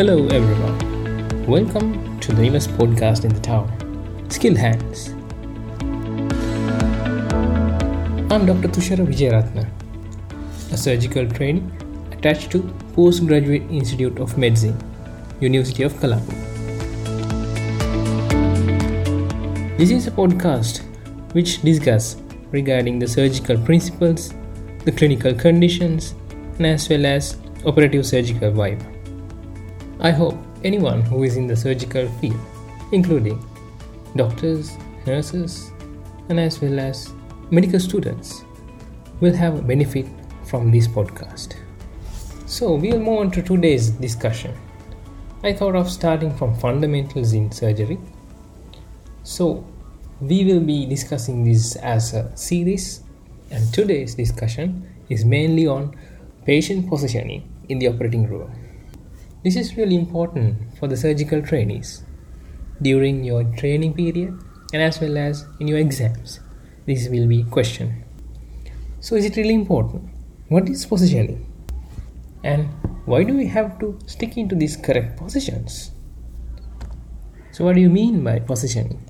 Hello, everyone. Welcome to the newest podcast in the town, Skill Hands. I'm Dr. Tushara Vijayaratna, a surgical trainee attached to Postgraduate Institute of Medicine, University of Colombo. This is a podcast which discuss regarding the surgical principles, the clinical conditions, and as well as operative surgical vibe. I hope anyone who is in the surgical field, including doctors, nurses, and as well as medical students, will have a benefit from this podcast. So, we'll move on to today's discussion. I thought of starting from fundamentals in surgery. So, we will be discussing this as a series, and today's discussion is mainly on patient positioning in the operating room. This is really important for the surgical trainees during your training period and as well as in your exams. This will be question. So is it really important? What is positioning? And why do we have to stick into these correct positions? So what do you mean by positioning?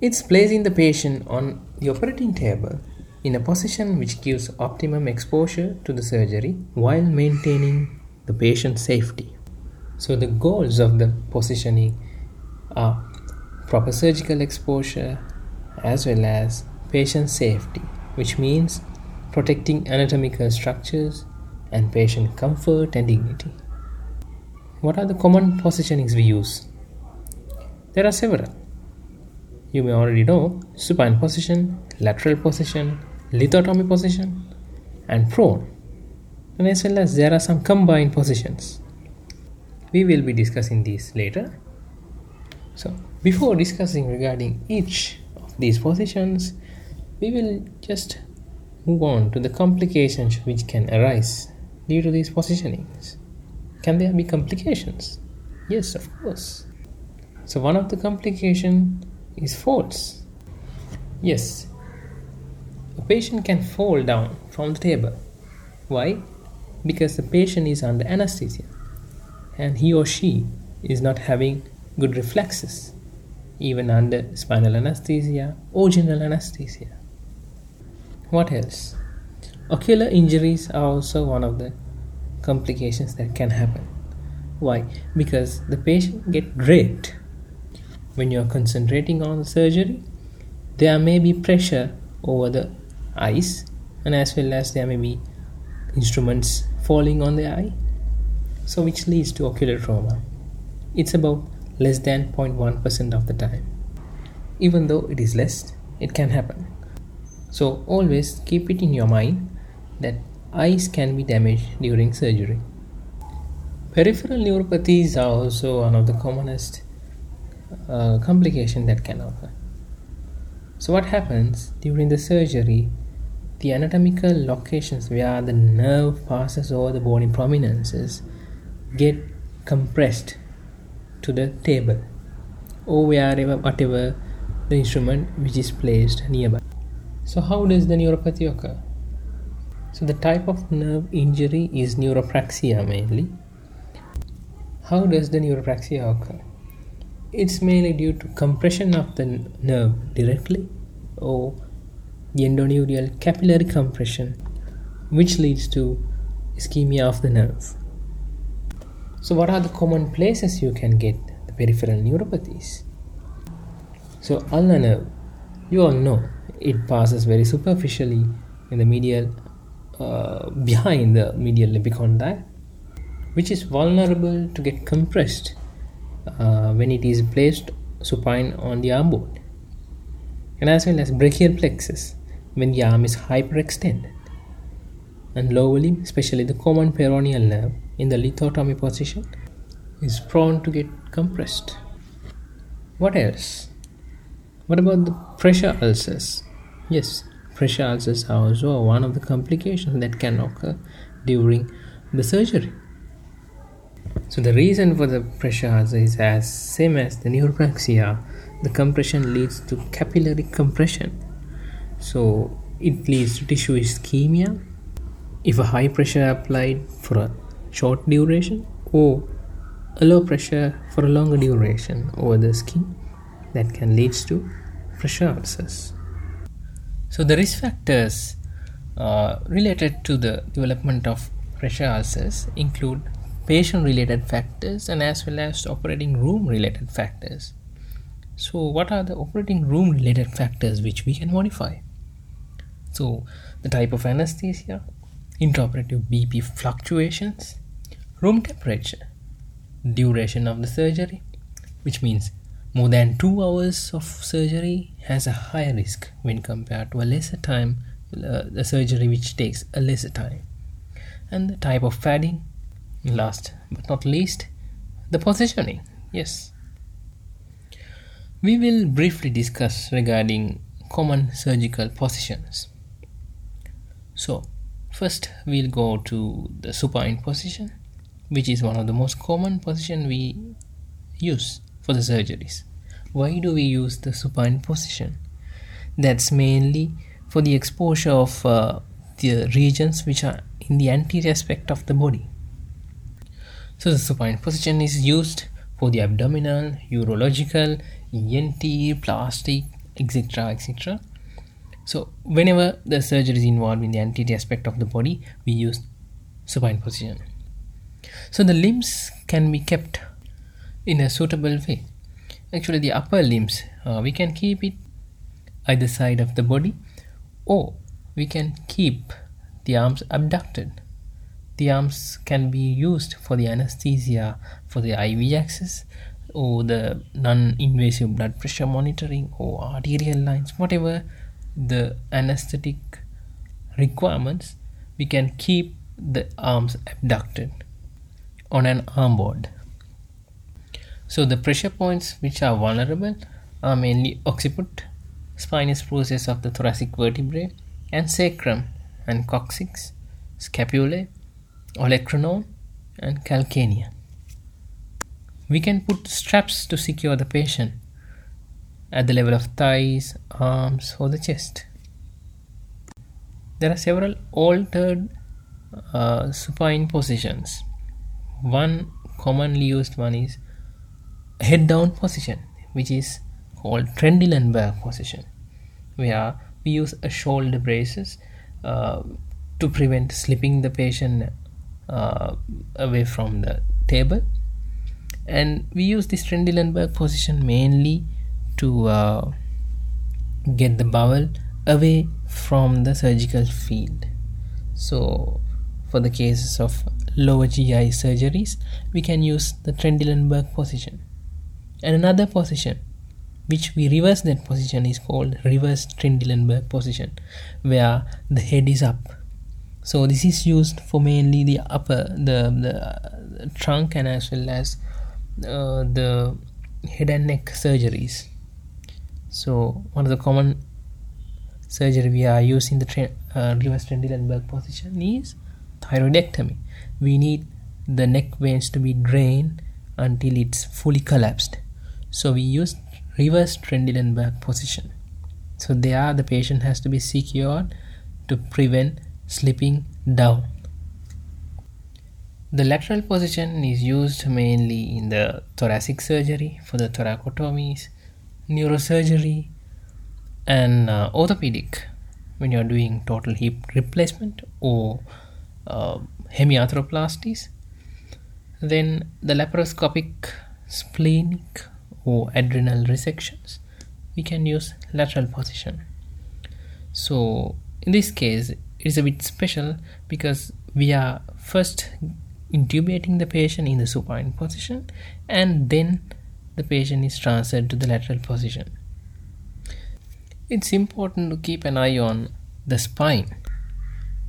It's placing the patient on the operating table in a position which gives optimum exposure to the surgery while maintaining the patient's safety. So, the goals of the positioning are proper surgical exposure as well as patient safety, which means protecting anatomical structures and patient comfort and dignity. What are the common positionings we use? There are several. You may already know supine position, lateral position, lithotomy position, and prone and as well as there are some combined positions. We will be discussing these later. So, before discussing regarding each of these positions, we will just move on to the complications which can arise due to these positionings. Can there be complications? Yes, of course. So, one of the complication is falls. Yes, a patient can fall down from the table. Why? Because the patient is under anesthesia and he or she is not having good reflexes even under spinal anesthesia or general anesthesia. What else? Ocular injuries are also one of the complications that can happen. Why? Because the patient get draped. When you are concentrating on the surgery, there may be pressure over the eyes and as well as there may be instruments falling on the eye, so which leads to ocular trauma. It's about less than 0.1% of the time. Even though it is less, it can happen. So always keep it in your mind that eyes can be damaged during surgery. Peripheral neuropathies are also one of the commonest uh, complications that can occur. So what happens during the surgery the anatomical locations where the nerve passes over the bony prominences get compressed to the table or wherever whatever the instrument which is placed nearby. So how does the neuropathy occur? So the type of nerve injury is neuropraxia mainly. How does the neuropraxia occur? It's mainly due to compression of the nerve directly or endoneurial capillary compression, which leads to ischemia of the nerve. So, what are the common places you can get the peripheral neuropathies? So, ulnar nerve, you all know it passes very superficially in the medial, uh, behind the medial epicondyle, which is vulnerable to get compressed uh, when it is placed supine on the arm board, and as well as brachial plexus when the arm is hyperextended. And lower limb, especially the common peroneal nerve in the lithotomy position, is prone to get compressed. What else? What about the pressure ulcers? Yes, pressure ulcers are also one of the complications that can occur during the surgery. So the reason for the pressure ulcer is as same as the neuropraxia. The compression leads to capillary compression so it leads to tissue ischemia if a high pressure applied for a short duration or a low pressure for a longer duration over the skin that can lead to pressure ulcers. So, the risk factors uh, related to the development of pressure ulcers include patient related factors and as well as operating room related factors. So, what are the operating room related factors which we can modify? So, the type of anesthesia, intraoperative BP fluctuations, room temperature, duration of the surgery, which means more than two hours of surgery has a higher risk when compared to a lesser time, uh, the surgery which takes a lesser time, and the type of padding. Last but not least, the positioning. Yes, we will briefly discuss regarding common surgical positions. So, first we'll go to the supine position, which is one of the most common position we use for the surgeries. Why do we use the supine position? That's mainly for the exposure of uh, the regions which are in the anterior aspect of the body. So the supine position is used for the abdominal, urological, ENT, plastic, etc. etc. So, whenever the surgery is involved in the anterior aspect of the body, we use supine position. So, the limbs can be kept in a suitable way. Actually, the upper limbs uh, we can keep it either side of the body, or we can keep the arms abducted. The arms can be used for the anesthesia, for the IV access, or the non-invasive blood pressure monitoring or arterial lines whatever the anesthetic requirements we can keep the arms abducted on an arm board. So the pressure points which are vulnerable are mainly occiput spinous process of the thoracic vertebrae and sacrum and coccyx scapulae olecranon and calcanea we can put straps to secure the patient at the level of thighs, arms, or the chest. There are several altered uh, supine positions. One commonly used one is head down position, which is called Trendelenburg position, where we use a shoulder braces uh, to prevent slipping the patient uh, away from the table and we use this Trendelenburg position mainly to uh, get the bowel away from the surgical field. So for the cases of lower GI surgeries we can use the Trendelenburg position. And another position which we reverse that position is called reverse Trendelenburg position where the head is up. So this is used for mainly the upper the, the trunk and as well as uh, the head and neck surgeries so one of the common surgery we are using the tra- uh, reverse Trendelenburg position is thyroidectomy. We need the neck veins to be drained until it's fully collapsed. So we use reverse Trendelenburg position. So there the patient has to be secured to prevent slipping down. The lateral position is used mainly in the thoracic surgery for the thoracotomies, neurosurgery, and uh, orthopedic when you're doing total hip replacement or uh, hemiarthroplasties. Then the laparoscopic splenic or adrenal resections, we can use lateral position. So in this case, it is a bit special because we are first intubating the patient in the supine position and then the patient is transferred to the lateral position. It's important to keep an eye on the spine.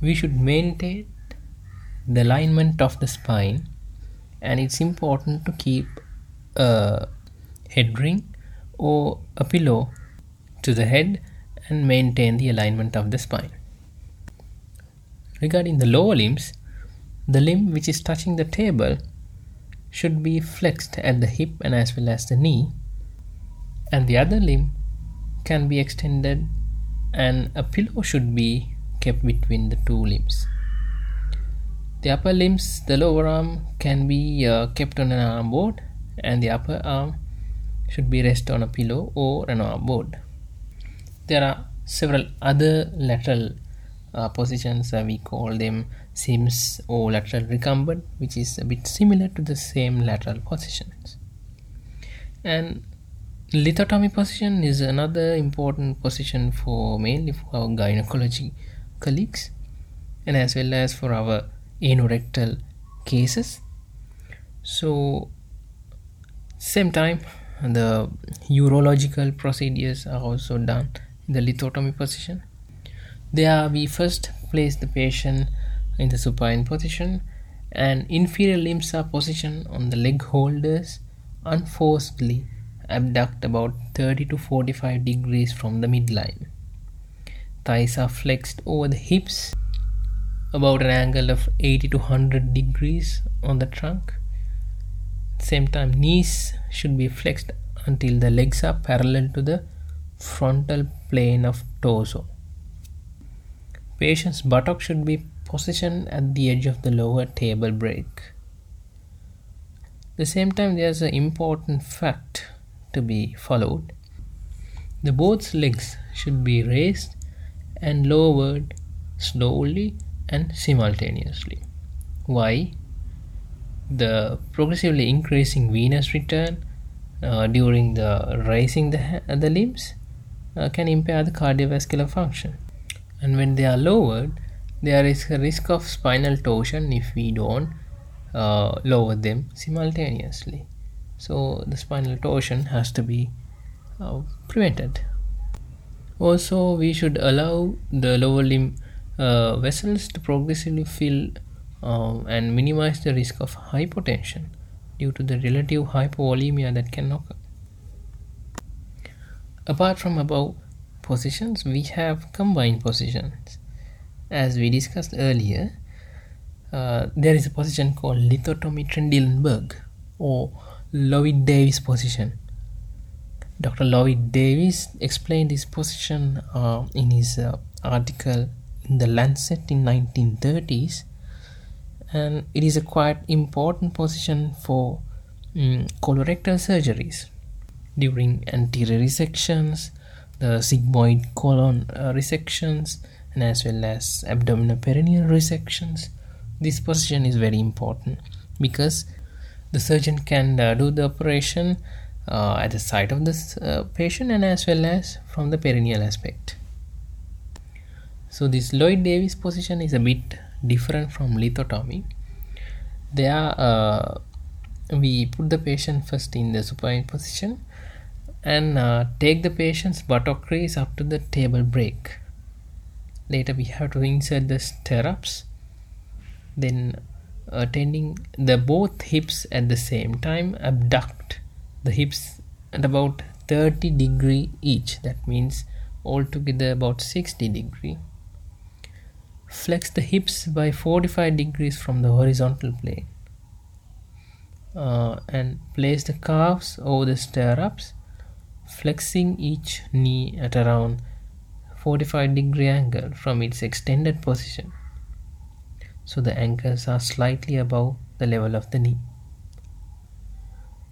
We should maintain the alignment of the spine and it's important to keep a head ring or a pillow to the head and maintain the alignment of the spine. Regarding the lower limbs, the limb which is touching the table should be flexed at the hip and as well as the knee, and the other limb can be extended, and a pillow should be kept between the two limbs. The upper limbs, the lower arm can be uh, kept on an arm board and the upper arm should be rest on a pillow or an arm board. There are several other lateral uh, positions uh, we call them Sims or lateral recumbent which is a bit similar to the same lateral positions. And lithotomy position is another important position for mainly for our gynecology colleagues and as well as for our anorectal cases. So same time the urological procedures are also done in the lithotomy position. There we first place the patient in the supine position and inferior limbs are positioned on the leg holders unforcedly abduct about 30 to 45 degrees from the midline. Thighs are flexed over the hips about an angle of 80 to 100 degrees on the trunk. Same time, knees should be flexed until the legs are parallel to the frontal plane of torso. Patient's buttock should be positioned at the edge of the lower table break. the same time, there's an important fact to be followed. The both legs should be raised and lowered slowly and simultaneously. Why? The progressively increasing venous return uh, during the raising the, the limbs uh, can impair the cardiovascular function and when they are lowered there is a risk of spinal torsion if we don't uh, lower them simultaneously. So the spinal torsion has to be uh, prevented. Also we should allow the lower limb uh, vessels to progressively fill uh, and minimize the risk of hypotension due to the relative hypovolemia that can occur. Apart from above positions we have combined positions as we discussed earlier uh, there is a position called lithotomy Trendelenburg or Lloyd Davies position Dr. Lloyd Davies explained this position uh, in his uh, article in the Lancet in 1930s and it is a quite important position for um, colorectal surgeries during anterior resections the sigmoid colon uh, resections and as well as abdominal perineal resections. This position is very important because the surgeon can uh, do the operation uh, at the side of the uh, patient and as well as from the perineal aspect. So this Lloyd Davies position is a bit different from lithotomy. There uh, we put the patient first in the supine position and uh, take the patient's buttock raise up to the table break. Later we have to insert the stirrups, then uh, tending the both hips at the same time, abduct the hips at about 30 degree each. That means altogether about 60 degree. Flex the hips by 45 degrees from the horizontal plane. Uh, and place the calves over the stirrups flexing each knee at around 45 degree angle from its extended position. So the ankles are slightly above the level of the knee.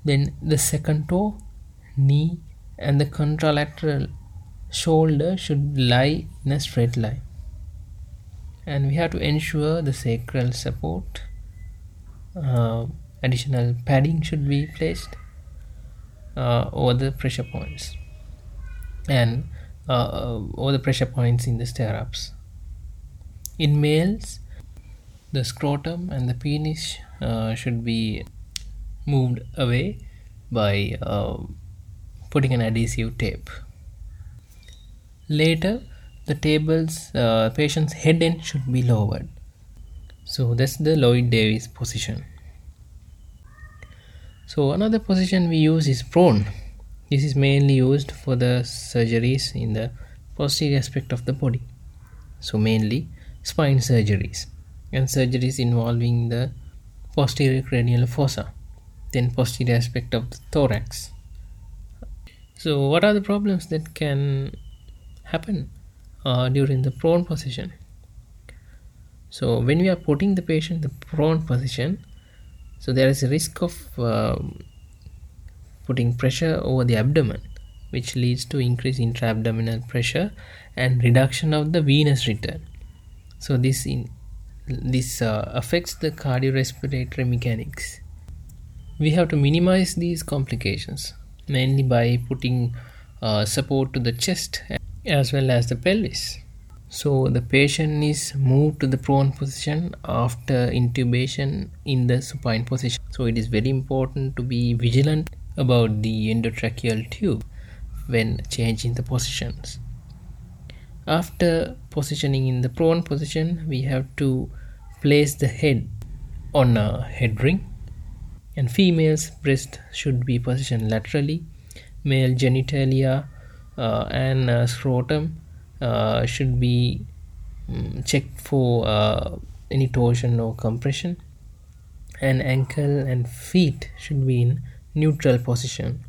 Then the second toe knee and the contralateral shoulder should lie in a straight line. And we have to ensure the sacral support. Uh, additional padding should be placed uh, over the pressure points. And uh, over the pressure points in the stirrups. In males, the scrotum and the penis uh, should be moved away by uh, putting an adhesive tape. Later, the table's uh, patient's head end should be lowered. So that's the Lloyd Davies position. So another position we use is prone. This is mainly used for the surgeries in the posterior aspect of the body. So mainly spine surgeries and surgeries involving the posterior cranial fossa, then posterior aspect of the thorax. So what are the problems that can happen uh, during the prone position? so when we are putting the patient in the prone position so there is a risk of um, putting pressure over the abdomen which leads to increase intra-abdominal pressure and reduction of the venous return. So this in this uh, affects the cardiorespiratory mechanics. We have to minimize these complications mainly by putting uh, support to the chest as well as the pelvis. So the patient is moved to the prone position after intubation in the supine position. So it is very important to be vigilant about the endotracheal tube when changing the positions. After positioning in the prone position we have to place the head on a head ring and female's breast should be positioned laterally. Male genitalia uh, and uh, scrotum uh, should be um, checked for uh, any torsion or compression. And ankle and feet should be in neutral position.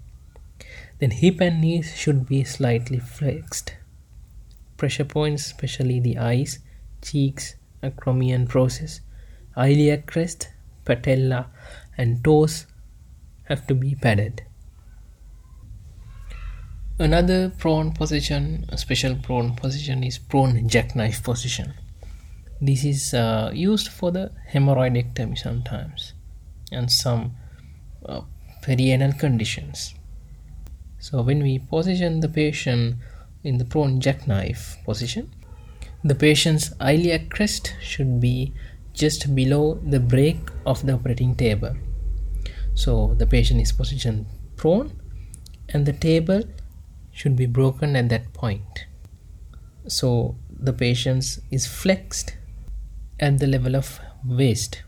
Then hip and knees should be slightly flexed. Pressure points especially the eyes cheeks acromion process. Iliac crest patella and toes have to be padded. Another prone position, a special prone position is prone jackknife position. This is uh, used for the hemorrhoidectomy sometimes. And some uh, perianal conditions. So when we position the patient in the prone jackknife position, the patient's iliac crest should be just below the break of the operating table. So the patient is positioned prone and the table should be broken at that point. So the patient is flexed at the level of waist.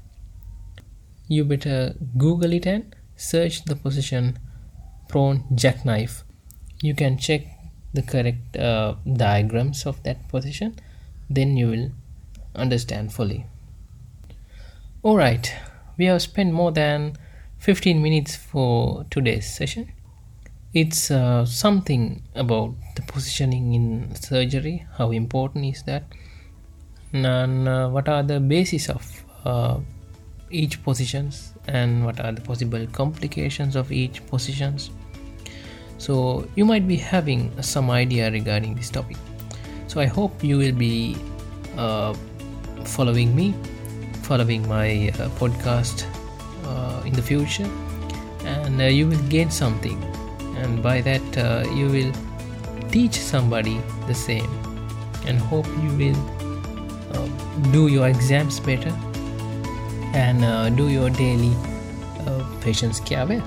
You better Google it and search the position prone jackknife. You can check the correct uh, diagrams of that position, then you will understand fully. Alright, we have spent more than 15 minutes for today's session it's uh, something about the positioning in surgery how important is that and uh, what are the basis of uh, each positions and what are the possible complications of each positions. So you might be having some idea regarding this topic. So i hope you will be uh, following me following my uh, podcast uh, in the future and you will gain something. And by that uh, you will teach somebody the same. And hope you will uh, do your exams better and uh, do your daily uh, patient's care well.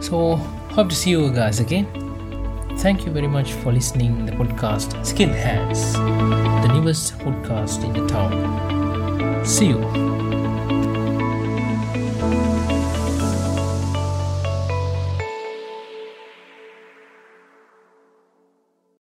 So hope to see you guys again. Thank you very much for listening the podcast skilled hands the newest podcast in the town. See you